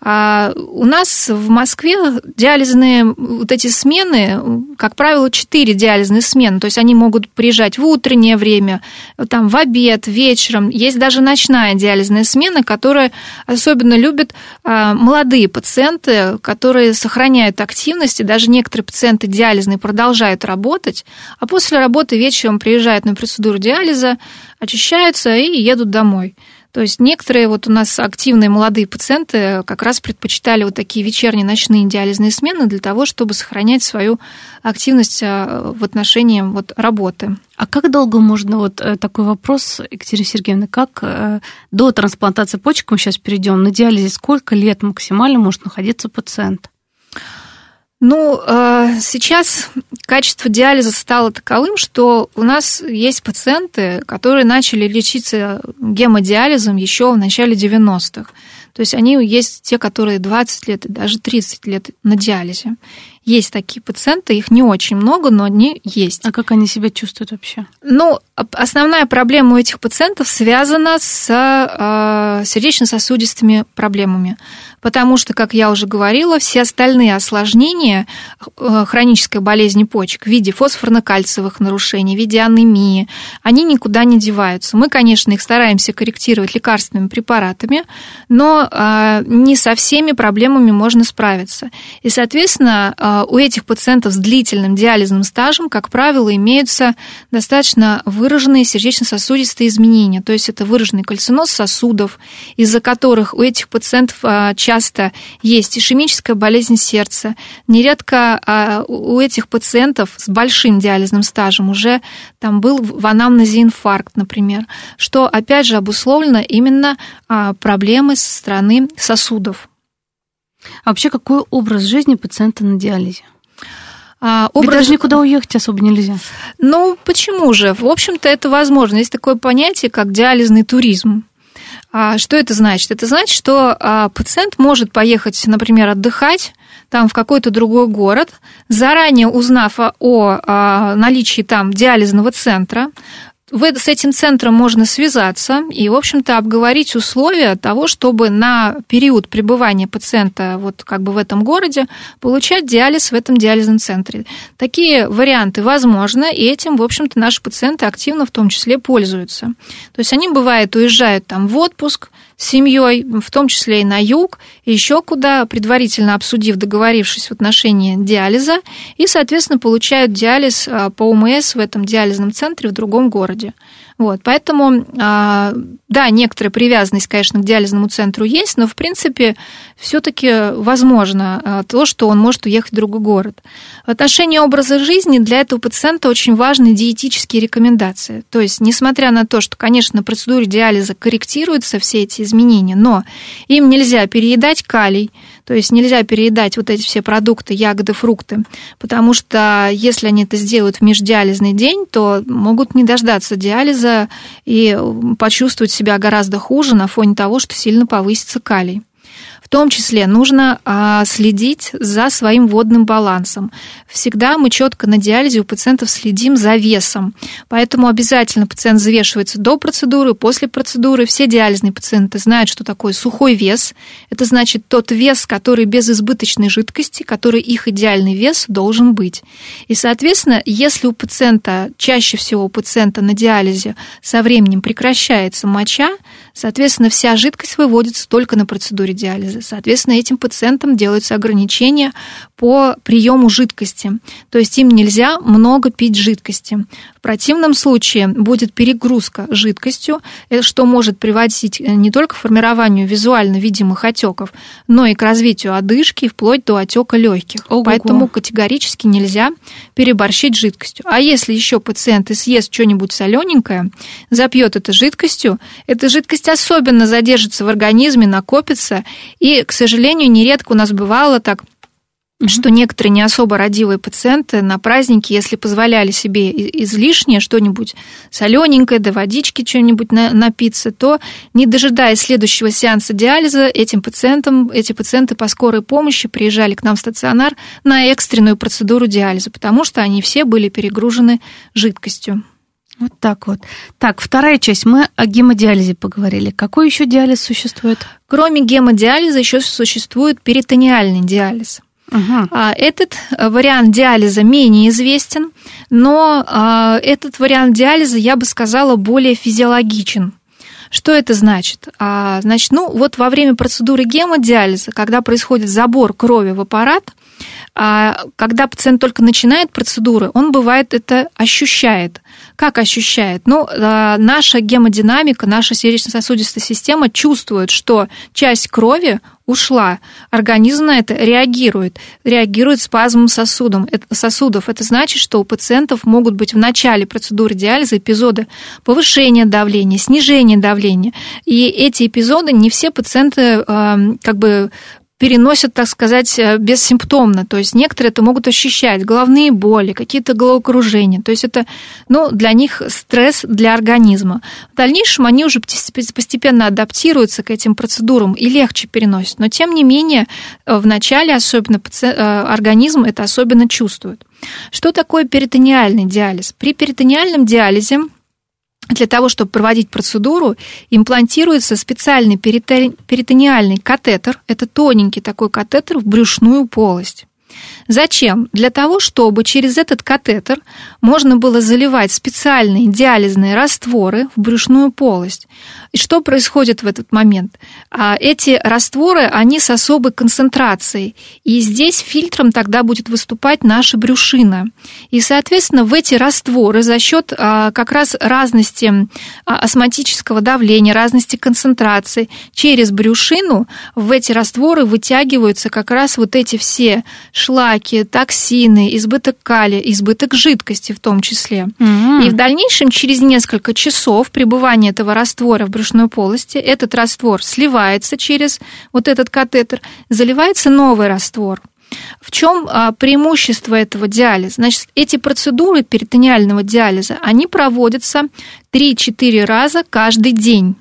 Speaker 3: А у нас в Москве диализные вот эти смены, как правило, четыре диализные смены. То есть они могут приезжать в утреннее время, там, в обед, вечером. Есть даже ночная диализная смена, которую особенно любят а, молодые пациенты, которые сохраняют активность, и даже некоторые пациенты диализные продолжают работать, а после работы вечером приезжают на процедуру диализа, очищаются и едут домой. То есть некоторые вот у нас активные молодые пациенты как раз предпочитали вот такие вечерние, ночные диализные смены для того, чтобы сохранять свою активность а, в отношении вот работы.
Speaker 2: А как долго можно, вот э, такой вопрос, Екатерина Сергеевна, как э, до трансплантации почек, мы сейчас перейдем, на диализе сколько лет максимально может находиться пациент?
Speaker 3: Ну, э, сейчас качество диализа стало таковым, что у нас есть пациенты, которые начали лечиться гемодиализом еще в начале 90-х. То есть они есть те, которые 20 лет и даже 30 лет на диализе. Есть такие пациенты, их не очень много, но они есть.
Speaker 2: А как они себя чувствуют вообще?
Speaker 3: Ну, основная проблема у этих пациентов связана с э, сердечно-сосудистыми проблемами потому что, как я уже говорила, все остальные осложнения э, хронической болезни почек в виде фосфорно-кальциевых нарушений, в виде анемии, они никуда не деваются. Мы, конечно, их стараемся корректировать лекарственными препаратами, но э, не со всеми проблемами можно справиться. И, соответственно, у этих пациентов с длительным диализным стажем, как правило, имеются достаточно выраженные сердечно-сосудистые изменения, то есть это выраженный кальциноз сосудов, из-за которых у этих пациентов часто часто есть ишемическая болезнь сердца. Нередко а, у этих пациентов с большим диализным стажем уже там был в анамнезе инфаркт, например, что опять же обусловлено именно а, проблемы со стороны сосудов.
Speaker 2: А вообще какой образ жизни пациента на диализе? А, образ... Ведь даже никуда уехать особо нельзя.
Speaker 3: Ну, почему же? В общем-то, это возможно. Есть такое понятие, как диализный туризм. А что это значит? Это значит, что а, пациент может поехать, например, отдыхать там в какой-то другой город, заранее узнав о а, наличии там диализного центра, с этим центром можно связаться и, в общем-то, обговорить условия того, чтобы на период пребывания пациента вот как бы в этом городе получать диализ в этом диализном центре. Такие варианты возможны, и этим, в общем-то, наши пациенты активно в том числе пользуются. То есть они, бывает, уезжают там в отпуск, семьей, в том числе и на юг, еще куда, предварительно обсудив, договорившись в отношении диализа, и, соответственно, получают диализ а, по УМС в этом диализном центре в другом городе. Вот, поэтому, а, да, некоторая привязанность, конечно, к диализному центру есть, но, в принципе, все-таки возможно а, то, что он может уехать в другой город. В отношении образа жизни для этого пациента очень важны диетические рекомендации. То есть, несмотря на то, что, конечно, на процедуре диализа корректируются все эти изменения, но им нельзя переедать калий, то есть нельзя переедать вот эти все продукты, ягоды, фрукты, потому что если они это сделают в междиализный день, то могут не дождаться диализа и почувствовать себя гораздо хуже на фоне того, что сильно повысится калий том числе нужно а, следить за своим водным балансом. Всегда мы четко на диализе у пациентов следим за весом. Поэтому обязательно пациент взвешивается до процедуры, после процедуры. Все диализные пациенты знают, что такое сухой вес. Это значит тот вес, который без избыточной жидкости, который их идеальный вес должен быть. И, соответственно, если у пациента, чаще всего у пациента на диализе со временем прекращается моча, соответственно, вся жидкость выводится только на процедуре диализа. Соответственно, этим пациентам делаются ограничения по приему жидкости. То есть им нельзя много пить жидкости. В противном случае будет перегрузка жидкостью, что может приводить не только к формированию визуально видимых отеков, но и к развитию одышки, вплоть до отека легких. Ого-го. Поэтому категорически нельзя переборщить жидкостью. А если еще пациент и съест что-нибудь солененькое, запьет это жидкостью, эта жидкость особенно задержится в организме, накопится и к сожалению, нередко у нас бывало так, что некоторые не особо родивые пациенты на праздники, если позволяли себе излишнее что-нибудь солененькое, до водички что-нибудь напиться, то, не дожидаясь следующего сеанса диализа, этим пациентам, эти пациенты по скорой помощи приезжали к нам в стационар на экстренную процедуру диализа, потому что они все были перегружены жидкостью.
Speaker 2: Вот так вот. Так, вторая часть. Мы о гемодиализе поговорили. Какой еще диализ существует?
Speaker 3: Кроме гемодиализа еще существует перитониальный диализ. Угу. Этот э, вариант диализа менее известен, но а, этот вариант диализа, я бы сказала, более физиологичен. Что это значит? А, значит, ну вот во время процедуры гемодиализа, когда происходит забор крови в аппарат, когда пациент только начинает процедуры, он бывает это ощущает. Как ощущает? Ну, наша гемодинамика, наша сердечно-сосудистая система чувствует, что часть крови ушла. Организм на это реагирует. Реагирует спазмом сосудом, сосудов. Это значит, что у пациентов могут быть в начале процедуры диализа эпизоды повышения давления, снижения давления. И эти эпизоды не все пациенты как бы переносят, так сказать, э, бессимптомно. То есть некоторые это могут ощущать, головные боли, какие-то головокружения. То есть это ну, для них стресс для организма. В дальнейшем они уже постепенно адаптируются к этим процедурам и легче переносят. Но тем не менее, э, в начале особенно э, организм это особенно чувствует. Что такое перитониальный диализ? При перитониальном диализе для того, чтобы проводить процедуру, имплантируется специальный перитониальный катетер. Это тоненький такой катетер в брюшную полость. Зачем? Для того, чтобы через этот катетер можно было заливать специальные диализные растворы в брюшную полость. И что происходит в этот момент? А, эти растворы, они с особой концентрацией. И здесь фильтром тогда будет выступать наша брюшина. И, соответственно, в эти растворы за счет а, как раз разности а, осмотического давления, разности концентрации через брюшину в эти растворы вытягиваются как раз вот эти все шлаки, токсины, избыток калия, избыток жидкости в том числе. Mm-hmm. И в дальнейшем, через несколько часов пребывания этого раствора в брюшной полости, этот раствор сливается через вот этот катетер, заливается новый раствор. В чем а, преимущество этого диализа? Значит, эти процедуры перитониального диализа, они проводятся 3-4 раза каждый день.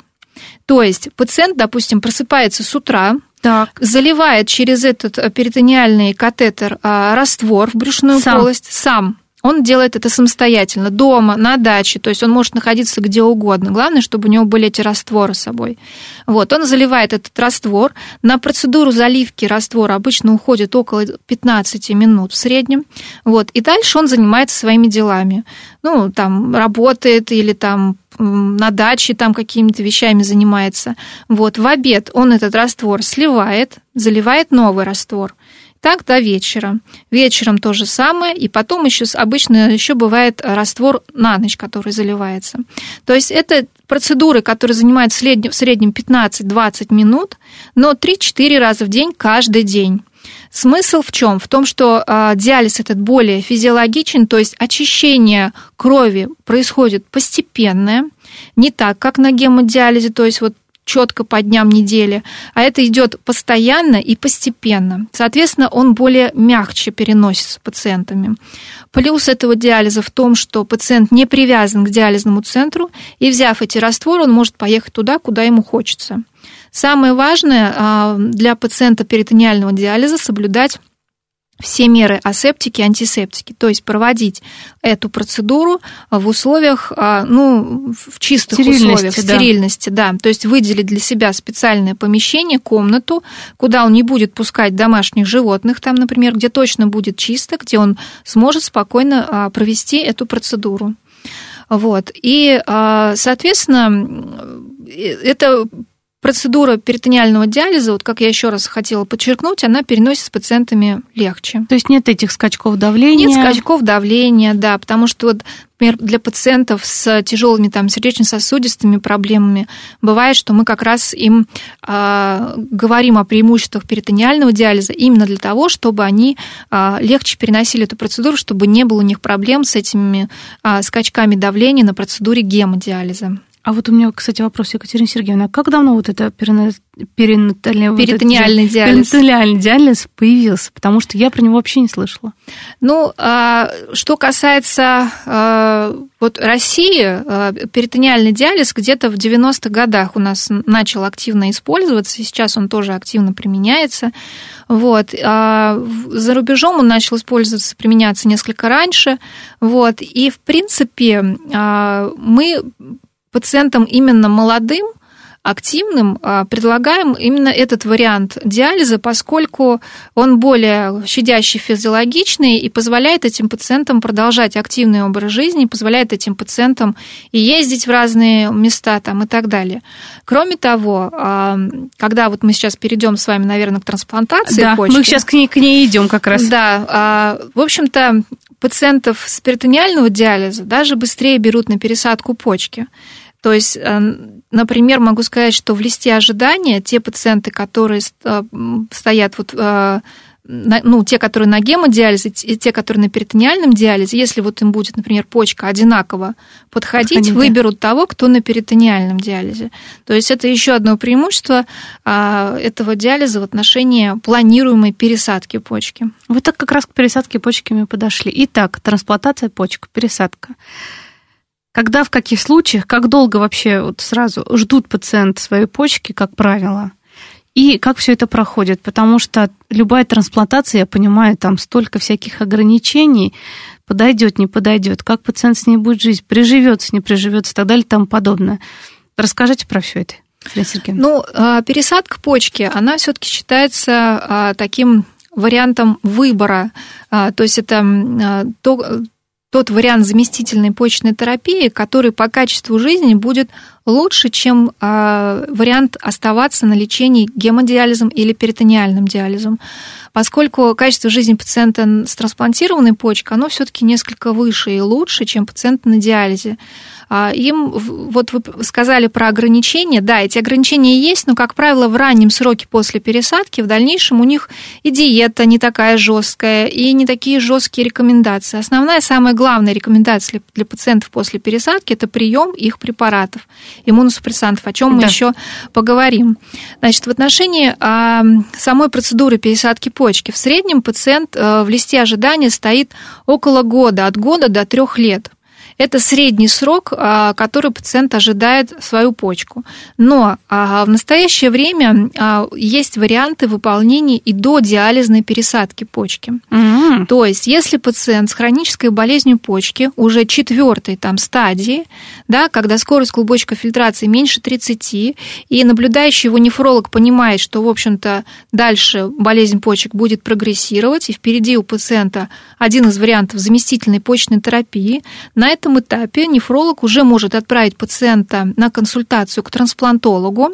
Speaker 3: То есть пациент, допустим, просыпается с утра, так. заливает через этот э, перитониальный катетер а, раствор в брюшную сам. полость сам. Он делает это самостоятельно, дома, на даче, то есть он может находиться где угодно. Главное, чтобы у него были эти растворы с собой. Вот, он заливает этот раствор. На процедуру заливки раствора обычно уходит около 15 минут в среднем. Вот, и дальше он занимается своими делами. Ну, там, работает или там на даче там какими-то вещами занимается. Вот, в обед он этот раствор сливает, заливает новый раствор. Так до вечера. Вечером то же самое, и потом еще обычно еще бывает раствор на ночь, который заливается. То есть это процедуры, которые занимают в среднем, в среднем 15-20 минут, но 3-4 раза в день каждый день. Смысл в чем? В том, что э, диализ этот более физиологичен, то есть очищение крови происходит постепенное, не так, как на гемодиализе, то есть вот четко по дням недели, а это идет постоянно и постепенно. Соответственно, он более мягче переносится пациентами. Плюс этого диализа в том, что пациент не привязан к диализному центру, и взяв эти растворы, он может поехать туда, куда ему хочется. Самое важное а, для пациента перитониального диализа соблюдать все меры асептики, антисептики, то есть проводить эту процедуру в условиях, а, ну, в чистых стерильности, условиях, да. стерильности, да, то есть выделить для себя специальное помещение, комнату, куда он не будет пускать домашних животных, там, например, где точно будет чисто, где он сможет спокойно а, провести эту процедуру. Вот. И, а, соответственно, э, это процедура перитониального диализа, вот как я еще раз хотела подчеркнуть, она переносится с пациентами легче.
Speaker 2: То есть нет этих скачков давления?
Speaker 3: Нет скачков давления, да, потому что вот например, для пациентов с тяжелыми там, сердечно-сосудистыми проблемами бывает, что мы как раз им э, говорим о преимуществах перитониального диализа именно для того, чтобы они э, легче переносили эту процедуру, чтобы не было у них проблем с этими э, скачками давления на процедуре гемодиализа.
Speaker 2: А вот у меня, кстати, вопрос, Екатерина Сергеевна, как давно вот это
Speaker 3: перинатальный, перитониальный
Speaker 2: вот диализ. перинатальный диализ появился? Потому что я про него вообще не слышала.
Speaker 3: Ну, а, что касается а, вот России, а, перитониальный диализ где-то в 90-х годах у нас начал активно использоваться, и сейчас он тоже активно применяется. Вот. За рубежом он начал использоваться, применяться несколько раньше. Вот. И, в принципе, мы пациентам именно молодым, активным а, предлагаем именно этот вариант диализа, поскольку он более щадящий физиологичный и позволяет этим пациентам продолжать активный образ жизни, позволяет этим пациентам и ездить в разные места там, и так далее. Кроме того, а, когда вот мы сейчас перейдем с вами, наверное, к трансплантации
Speaker 2: да,
Speaker 3: почки.
Speaker 2: Мы сейчас к ней, к ней идем как раз.
Speaker 3: Да, а, в общем-то, пациентов с перитониального диализа даже быстрее берут на пересадку почки. То есть, э, например, могу сказать, что в листе ожидания те пациенты, которые э, стоят вот э, ну, те, которые на гемодиализе, и те, которые на перитониальном диализе, если вот им будет, например, почка одинаково подходить, Подходите. выберут того, кто на перитониальном диализе. То есть это еще одно преимущество а, этого диализа в отношении планируемой пересадки почки.
Speaker 2: Вот так как раз к пересадке почки мы подошли. Итак, трансплантация почек, пересадка. Когда, в каких случаях, как долго вообще вот сразу ждут пациент своей почки, как правило? И как все это проходит? Потому что любая трансплантация, я понимаю, там столько всяких ограничений, подойдет, не подойдет, как пациент с ней будет жить, приживется, не приживется и так далее и тому подобное. Расскажите про все это.
Speaker 3: Ну, а, пересадка почки, она все-таки считается а, таким вариантом выбора. А, то есть это то, тот вариант заместительной почечной терапии, который по качеству жизни будет лучше, чем э, вариант оставаться на лечении гемодиализом или перитониальным диализом. Поскольку качество жизни пациента с трансплантированной почкой, оно все-таки несколько выше и лучше, чем пациент на диализе. А, им, вот вы сказали про ограничения, да, эти ограничения есть, но, как правило, в раннем сроке после пересадки, в дальнейшем у них и диета не такая жесткая, и не такие жесткие рекомендации. Основная, самая главная рекомендация для пациентов после пересадки – это прием их препаратов, иммуносупрессантов, о чем мы да. еще поговорим. Значит, в отношении а, самой процедуры пересадки почки, в среднем пациент а, в листе ожидания стоит около года, от года до трех лет. Это средний срок, а, который пациент ожидает свою почку. Но а, в настоящее время а, есть варианты выполнения и до диализной пересадки почки. Mm-hmm. То есть, если пациент с хронической болезнью почки уже четвертой там стадии, да, когда скорость глубочковой фильтрации меньше 30, и наблюдающий его нефролог понимает, что, в общем-то, дальше болезнь почек будет прогрессировать, и впереди у пациента один из вариантов заместительной почечной терапии, на это этом этапе нефролог уже может отправить пациента на консультацию к трансплантологу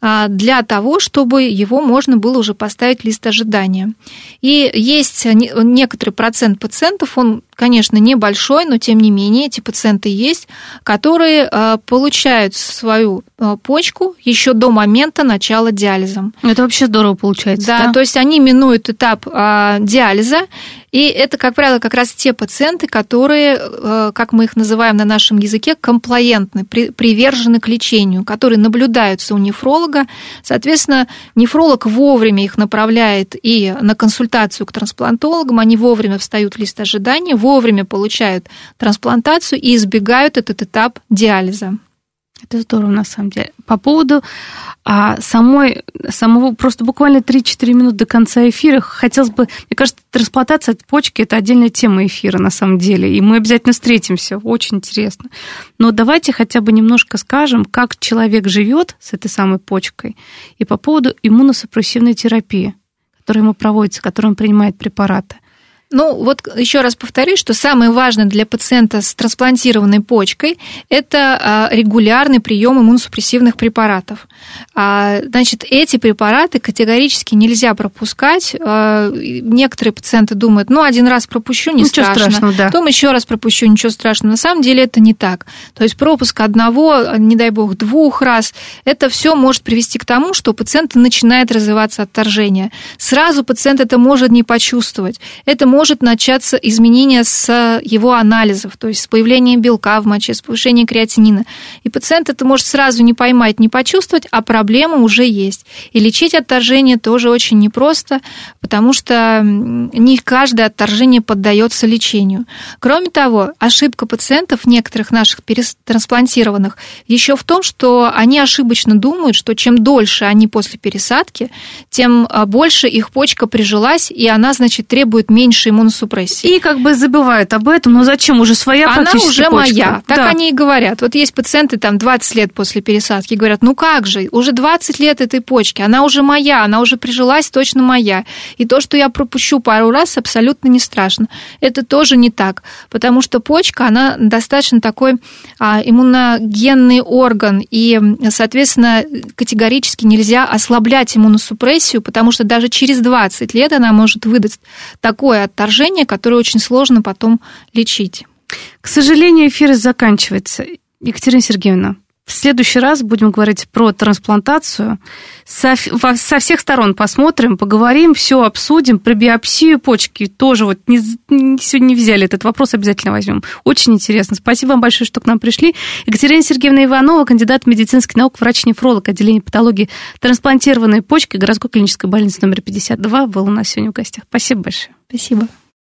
Speaker 3: а, для того, чтобы его можно было уже поставить лист ожидания. И есть некоторый процент пациентов, он конечно, небольшой, но тем не менее эти пациенты есть, которые а, получают свою а, почку еще до момента начала диализа.
Speaker 2: Это вообще здорово получается.
Speaker 3: Да, да? то есть они минуют этап диализа, и это, как правило, как раз те пациенты, которые, как мы их называем на нашем языке, комплаентны, привержены к лечению, которые наблюдаются у нефролога. Соответственно, нефролог вовремя их направляет и на консультацию к трансплантологам, они вовремя встают в лист ожидания, вовремя получают трансплантацию и избегают этот этап диализа.
Speaker 2: Это здорово, на самом деле. По поводу а, самой, самого, просто буквально 3-4 минуты до конца эфира, хотелось бы, мне кажется, трансплантация почки – это отдельная тема эфира, на самом деле, и мы обязательно встретимся, очень интересно. Но давайте хотя бы немножко скажем, как человек живет с этой самой почкой, и по поводу иммуносупрессивной терапии, которая ему проводится, которая он принимает препараты –
Speaker 3: ну, вот еще раз повторюсь, что самое важное для пациента с трансплантированной почкой – это а, регулярный прием иммуносупрессивных препаратов. А, значит, эти препараты категорически нельзя пропускать. А, некоторые пациенты думают, ну, один раз пропущу, не ничего страшно. страшного, да. Потом еще раз пропущу, ничего страшного. На самом деле это не так. То есть пропуск одного, не дай бог, двух раз, это все может привести к тому, что у пациента начинает развиваться отторжение. Сразу пациент это может не почувствовать. Это может начаться изменение с его анализов, то есть с появлением белка в моче, с повышением креатинина. И пациент это может сразу не поймать, не почувствовать, а проблема уже есть. И лечить отторжение тоже очень непросто, потому что не каждое отторжение поддается лечению. Кроме того, ошибка пациентов, некоторых наших трансплантированных, еще в том, что они ошибочно думают, что чем дольше они после пересадки, тем а, больше их почка прижилась, и она, значит, требует меньше меньше иммуносупрессии.
Speaker 2: И как бы забывают об этом, но зачем, уже своя
Speaker 3: Она уже почка. моя, так да. они и говорят. Вот есть пациенты там 20 лет после пересадки, говорят, ну как же, уже 20 лет этой почки, она уже моя, она уже прижилась, точно моя. И то, что я пропущу пару раз, абсолютно не страшно. Это тоже не так, потому что почка, она достаточно такой а, иммуногенный орган, и, соответственно, категорически нельзя ослаблять иммуносупрессию, потому что даже через 20 лет она может выдать такое отторжение, которое очень сложно потом лечить.
Speaker 2: К сожалению, эфир заканчивается. Екатерина Сергеевна, В следующий раз будем говорить про трансплантацию. Со, со всех сторон посмотрим, поговорим, все обсудим. Про биопсию почки тоже вот не, сегодня не взяли этот вопрос, обязательно возьмем. Очень интересно. Спасибо вам большое, что к нам пришли. Екатерина Сергеевна Иванова, кандидат медицинских наук, врач-нефролог отделения патологии трансплантированной почки городской клинической больницы номер 52, была у нас сегодня в гостях. Спасибо большое.
Speaker 3: Спасибо.